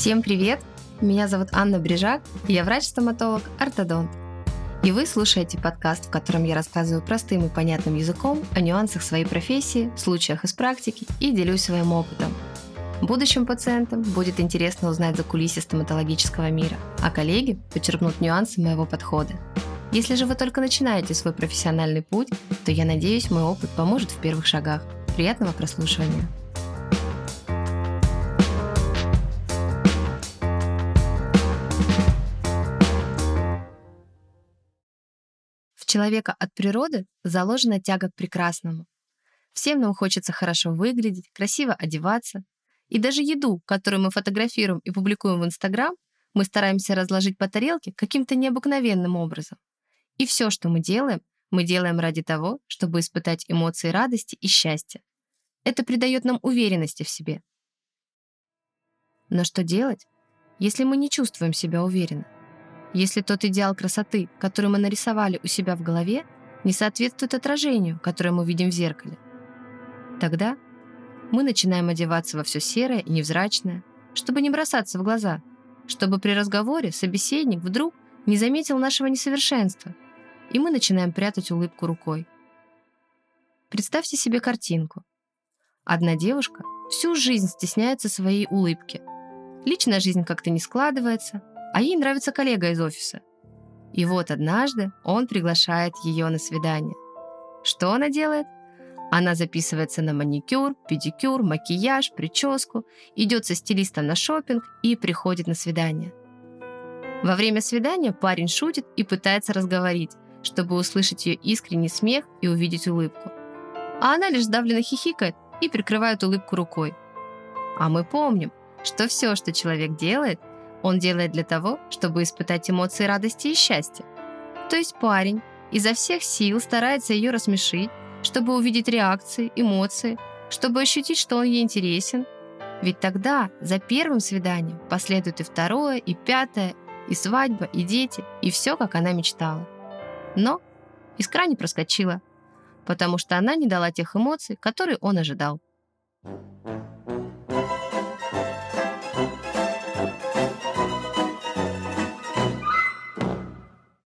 Всем привет! Меня зовут Анна Брижак, я врач-стоматолог, ортодонт. И вы слушаете подкаст, в котором я рассказываю простым и понятным языком о нюансах своей профессии, случаях из практики и делюсь своим опытом. Будущим пациентам будет интересно узнать за кулисы стоматологического мира, а коллеги подчеркнут нюансы моего подхода. Если же вы только начинаете свой профессиональный путь, то я надеюсь, мой опыт поможет в первых шагах. Приятного прослушивания! Человека от природы заложена тяга к прекрасному. Всем нам хочется хорошо выглядеть, красиво одеваться. И даже еду, которую мы фотографируем и публикуем в Инстаграм, мы стараемся разложить по тарелке каким-то необыкновенным образом. И все, что мы делаем, мы делаем ради того, чтобы испытать эмоции радости и счастья. Это придает нам уверенности в себе. Но что делать, если мы не чувствуем себя уверенно? Если тот идеал красоты, который мы нарисовали у себя в голове, не соответствует отражению, которое мы видим в зеркале, тогда мы начинаем одеваться во все серое и невзрачное, чтобы не бросаться в глаза, чтобы при разговоре собеседник вдруг не заметил нашего несовершенства, и мы начинаем прятать улыбку рукой. Представьте себе картинку. Одна девушка всю жизнь стесняется своей улыбки. Личная жизнь как-то не складывается, а ей нравится коллега из офиса. И вот однажды он приглашает ее на свидание. Что она делает? Она записывается на маникюр, педикюр, макияж, прическу, идет со стилистом на шопинг и приходит на свидание. Во время свидания парень шутит и пытается разговорить, чтобы услышать ее искренний смех и увидеть улыбку. А она лишь сдавленно хихикает и прикрывает улыбку рукой. А мы помним, что все, что человек делает, он делает для того, чтобы испытать эмоции радости и счастья. То есть парень изо всех сил старается ее рассмешить, чтобы увидеть реакции, эмоции, чтобы ощутить, что он ей интересен. Ведь тогда за первым свиданием последует и второе, и пятое, и свадьба, и дети, и все, как она мечтала. Но искра не проскочила, потому что она не дала тех эмоций, которые он ожидал.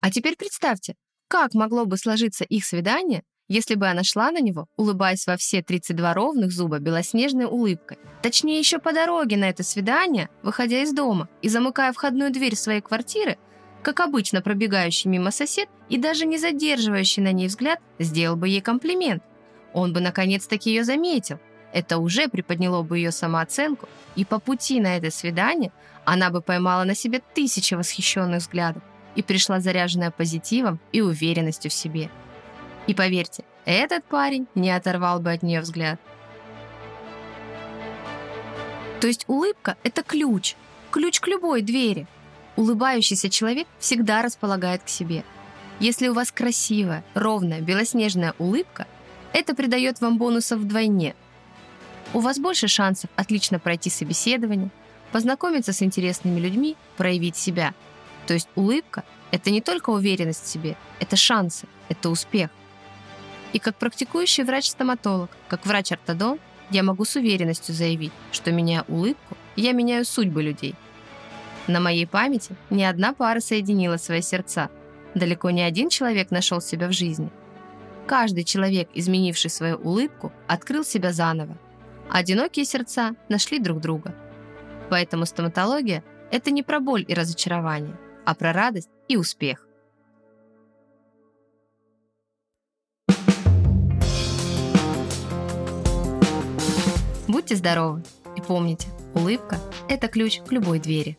А теперь представьте, как могло бы сложиться их свидание, если бы она шла на него, улыбаясь во все 32 ровных зуба белоснежной улыбкой. Точнее, еще по дороге на это свидание, выходя из дома и замыкая входную дверь своей квартиры, как обычно пробегающий мимо сосед и даже не задерживающий на ней взгляд, сделал бы ей комплимент. Он бы наконец-таки ее заметил. Это уже приподняло бы ее самооценку, и по пути на это свидание она бы поймала на себе тысячи восхищенных взглядов и пришла заряженная позитивом и уверенностью в себе. И поверьте, этот парень не оторвал бы от нее взгляд. То есть улыбка – это ключ, ключ к любой двери. Улыбающийся человек всегда располагает к себе. Если у вас красивая, ровная, белоснежная улыбка, это придает вам бонусов вдвойне. У вас больше шансов отлично пройти собеседование, познакомиться с интересными людьми, проявить себя – то есть улыбка – это не только уверенность в себе, это шансы, это успех. И как практикующий врач-стоматолог, как врач-ортодон, я могу с уверенностью заявить, что меняя улыбку, я меняю судьбы людей. На моей памяти ни одна пара соединила свои сердца. Далеко не один человек нашел себя в жизни. Каждый человек, изменивший свою улыбку, открыл себя заново. Одинокие сердца нашли друг друга. Поэтому стоматология – это не про боль и разочарование, а про радость и успех. Будьте здоровы и помните, улыбка – это ключ к любой двери.